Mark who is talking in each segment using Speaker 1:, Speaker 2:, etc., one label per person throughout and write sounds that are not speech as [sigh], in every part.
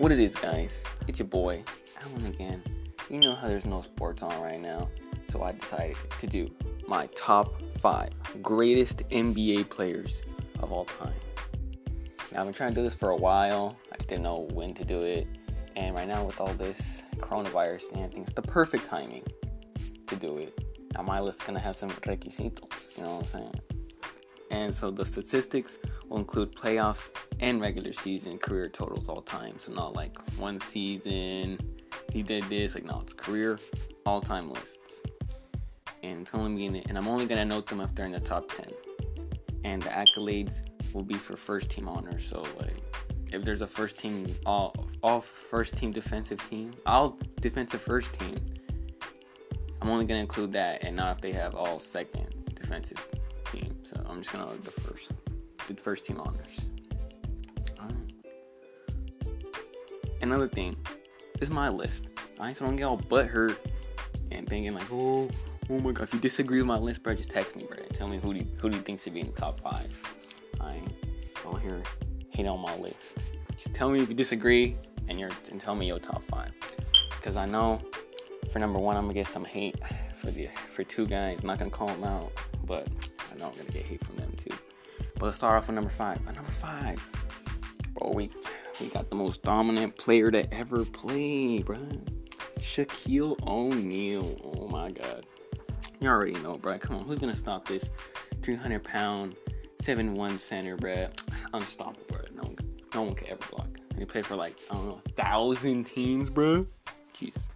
Speaker 1: What it is, guys? It's your boy, Alan again. You know how there's no sports on right now, so I decided to do my top five greatest NBA players of all time. Now, I've been trying to do this for a while, I just didn't know when to do it. And right now, with all this coronavirus thing, I think it's the perfect timing to do it. Now, my list is gonna have some requisitos, you know what I'm saying? And so the statistics will include playoffs and regular season career totals all time. So not like one season he did this, like no, it's career all time lists. And it's only being, and I'm only gonna note them if they're in the top ten. And the accolades will be for first team honors. So like if there's a first team all all first team defensive team, all defensive first team, I'm only gonna include that and not if they have all second defensive team. So I'm just gonna look the first, the first team honors. Another thing, this is my list. Alright, so don't get all butt hurt and thinking like, oh, oh my god. If you disagree with my list, bro, just text me, bro. Tell me who do you, who do you think should be in the top five. I don't hear hate on my list. Just tell me if you disagree and you're and tell me your top five. Because I know for number one, I'm gonna get some hate for the for two guys. I'm not gonna call them out, but I know I'm gonna get hate from them too. But let's start off with number five. At number five, bro, we we got the most dominant player to ever play, bro. Shaquille O'Neal. Oh my god. You already know, bro. Come on, who's gonna stop this 300 pound, 7 1 center, bro? Unstoppable, bro. No one, no one could ever block. And he played for like, I don't know, a thousand teams, bro. Jesus.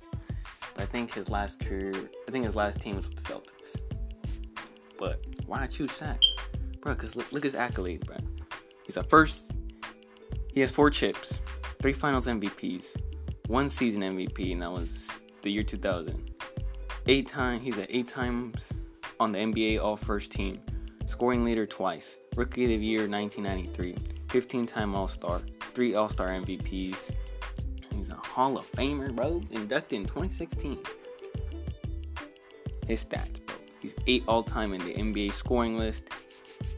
Speaker 1: But I think his last career, I think his last team was with the Celtics. But why not choose Shaq? Bro, because look, look at his accolades, bro. He's a first, he has four chips, three finals MVPs, one season MVP, and that was the year 2000. Eight time, he's at eight times on the NBA All First Team, scoring leader twice, Rookie of the Year 1993, 15 time All Star, three All Star MVPs. He's a Hall of Famer, bro, inducted in 2016. His stats. He's eight all time in the NBA scoring list.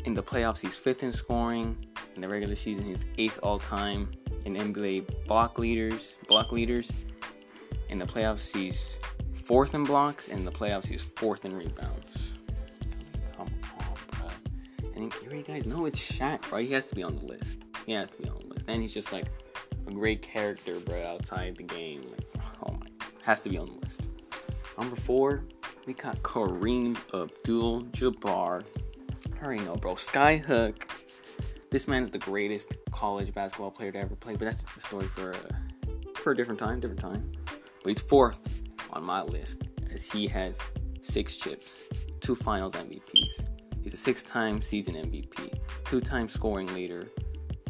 Speaker 1: In the playoffs, he's fifth in scoring. In the regular season, he's eighth all time in NBA block leaders. Block leaders. In the playoffs, he's fourth in blocks. In the playoffs, he's fourth in rebounds. Come on, bro. And you guys know it's Shaq, bro. He has to be on the list. He has to be on the list. And he's just like a great character, bro, outside the game. Like, oh my, has to be on the list. Number four, we got Kareem Abdul-Jabbar. I no, bro. Skyhook. This man's the greatest college basketball player to ever play, but that's just a story for a, for a different time, different time. But he's fourth on my list as he has six chips, two Finals MVPs. He's a six-time season MVP, two-time scoring leader,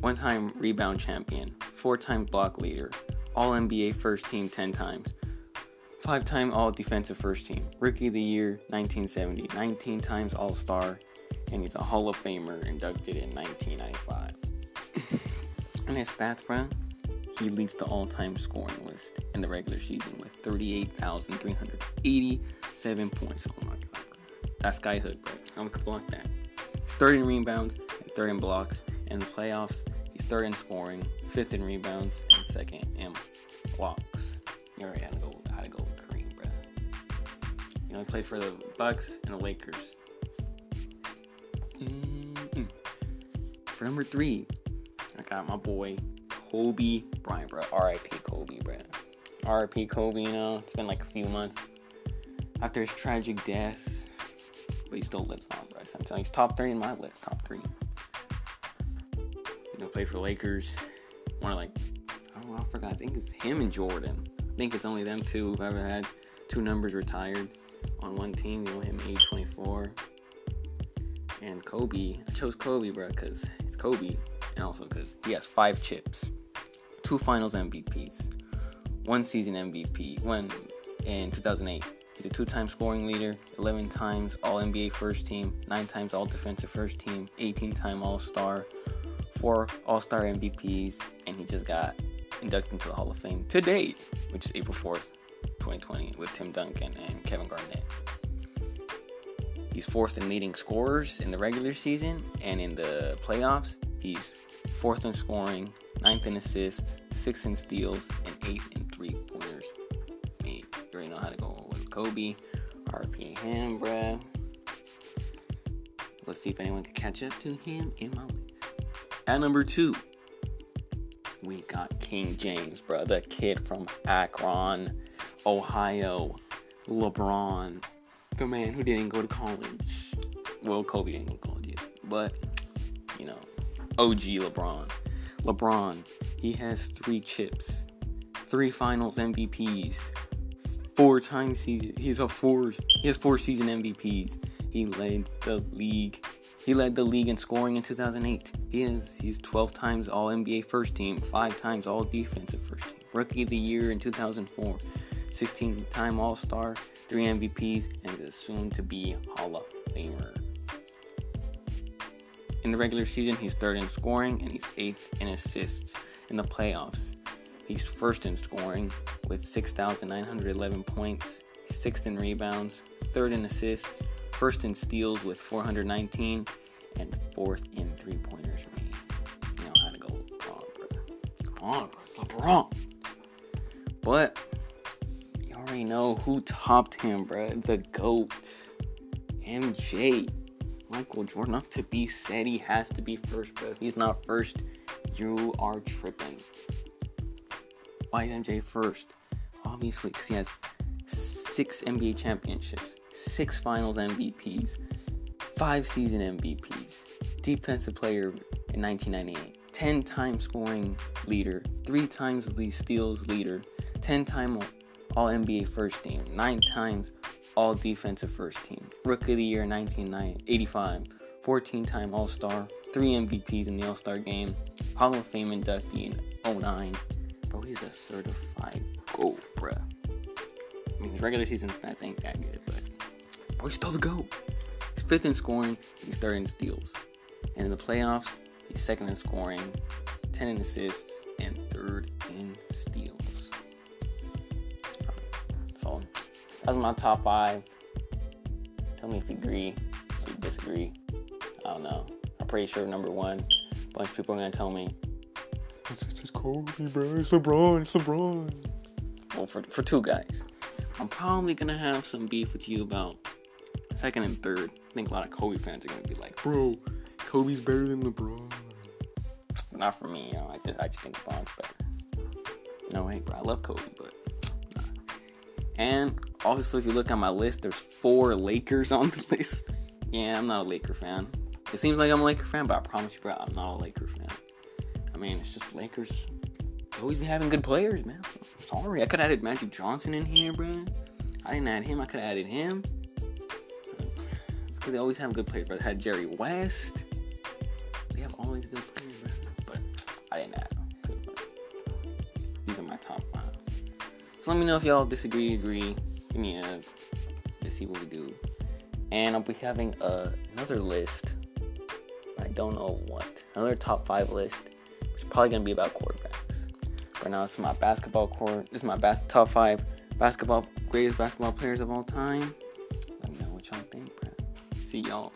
Speaker 1: one-time rebound champion, four-time block leader, All NBA first team 10 times, five time All Defensive First Team, Rookie of the Year 1970, 19 times All Star, and he's a Hall of Famer inducted in 1995. [laughs] and his stats, bro, he leads the all time scoring list in the regular season with 38,387 points. Oh my god. That's Skyhook, bro. I'm gonna block that. He's third in rebounds and third in blocks. In the playoffs, he's third in scoring, fifth in rebounds, and second in blocks. You know, he played for the Bucks and the Lakers. Mm-mm. For number three, I got my boy Kobe Bryant, bro. R.I.P. Kobe, bro. R.I.P. Kobe. You know, it's been like a few months after his tragic death, but he still lives on, bro. So I'm telling you, he's top three in my list. Top three. You know, played for Lakers. One of like, I don't know, I forgot. I think it's him and Jordan. I think it's only them two who've ever had two numbers retired on one team. You know, him age 24. And Kobe, I chose Kobe, bro, because it's Kobe, and also because he has five chips, two Finals MVPs, one season MVP, one in 2008. He's a two-time scoring leader, 11 times All NBA First Team, nine times All Defensive First Team, 18-time All Star, four All Star MVPs, and he just got inducted into the Hall of Fame today, which is April 4th, 2020, with Tim Duncan and Kevin Garnett. He's fourth in leading scorers in the regular season, and in the playoffs, he's fourth in scoring, ninth in assists, sixth in steals, and eighth in three pointers. You already know how to go with Kobe. RP him, bruh. Let's see if anyone can catch up to him in my list. At number two, we got King James, bro, the kid from Akron, Ohio, LeBron, the man who didn't go to college. Well, Kobe didn't go to college yet, but you know, OG LeBron. LeBron, he has three chips, three Finals MVPs, four times he he's a four he has four season MVPs. He led the league. He led the league in scoring in 2008. He is he's 12 times All NBA First Team, five times All Defensive First Team, Rookie of the Year in 2004, 16 time All Star, three MVPs, and is soon to be Hall of Famer. In the regular season, he's third in scoring and he's eighth in assists. In the playoffs, he's first in scoring with 6,911 points, sixth in rebounds, third in assists, first in steals with 419, and fourth in three pointers made. You know how to go LeBron, bro. On. LeBron. But already know who topped him, bro. The GOAT. MJ. Michael Jordan. Not to be said he has to be first, bro. If he's not first, you are tripping. Why is MJ first? Obviously, because he has six NBA championships, six finals MVPs, five season MVPs, defensive player in 1998, 10 time scoring leader, three times the steals leader, 10 time All NBA first team, nine times All Defensive first team, Rookie of the Year 1985, 14 time All Star, three MVPs in the All Star game, Hall of Fame inductee in 09. Bro, he's a certified GOAT, bruh. I mean, his regular season stats ain't that good, but bro, he's still the GOAT. He's fifth in scoring, he's third in steals. And in the playoffs, he's second in scoring, 10 in assists, that's my top five. Tell me if you agree, if you disagree. I don't know. I'm pretty sure number one, a bunch of people are gonna tell me,
Speaker 2: It's, it's, it's Kobe, bro. It's LeBron. It's LeBron.
Speaker 1: well, for, for two guys, I'm probably gonna have some beef with you about second and third. I think a lot of Kobe fans are gonna be like,
Speaker 2: Bro, Kobe's better than LeBron.
Speaker 1: not for me, you know. I just I just think LeBron's better. No way, bro. I love Kobe, but nah. and obviously, if you look at my list, there's four Lakers on the [laughs] list. Yeah, I'm not a Laker fan. It seems like I'm a Laker fan, but I promise you, bro, I'm not a Laker fan. I mean, it's just Lakers always be having good players, man. I'm sorry, I could have added Magic Johnson in here, bro. I didn't add him. I could have added him. It's because they always have good players, bro. They had Jerry West. They have always good players, bro. But I didn't add them. like, these are my top five. So let me know if y'all disagree, agree. Give me a. Let's see what we do. And I'll be having uh, another list. I don't know what. Another top five list. It's probably gonna be about quarterbacks. Right now, this is my basketball court. This is my bas- top five basketball greatest basketball players of all time. Let me know what y'all think. See y'all.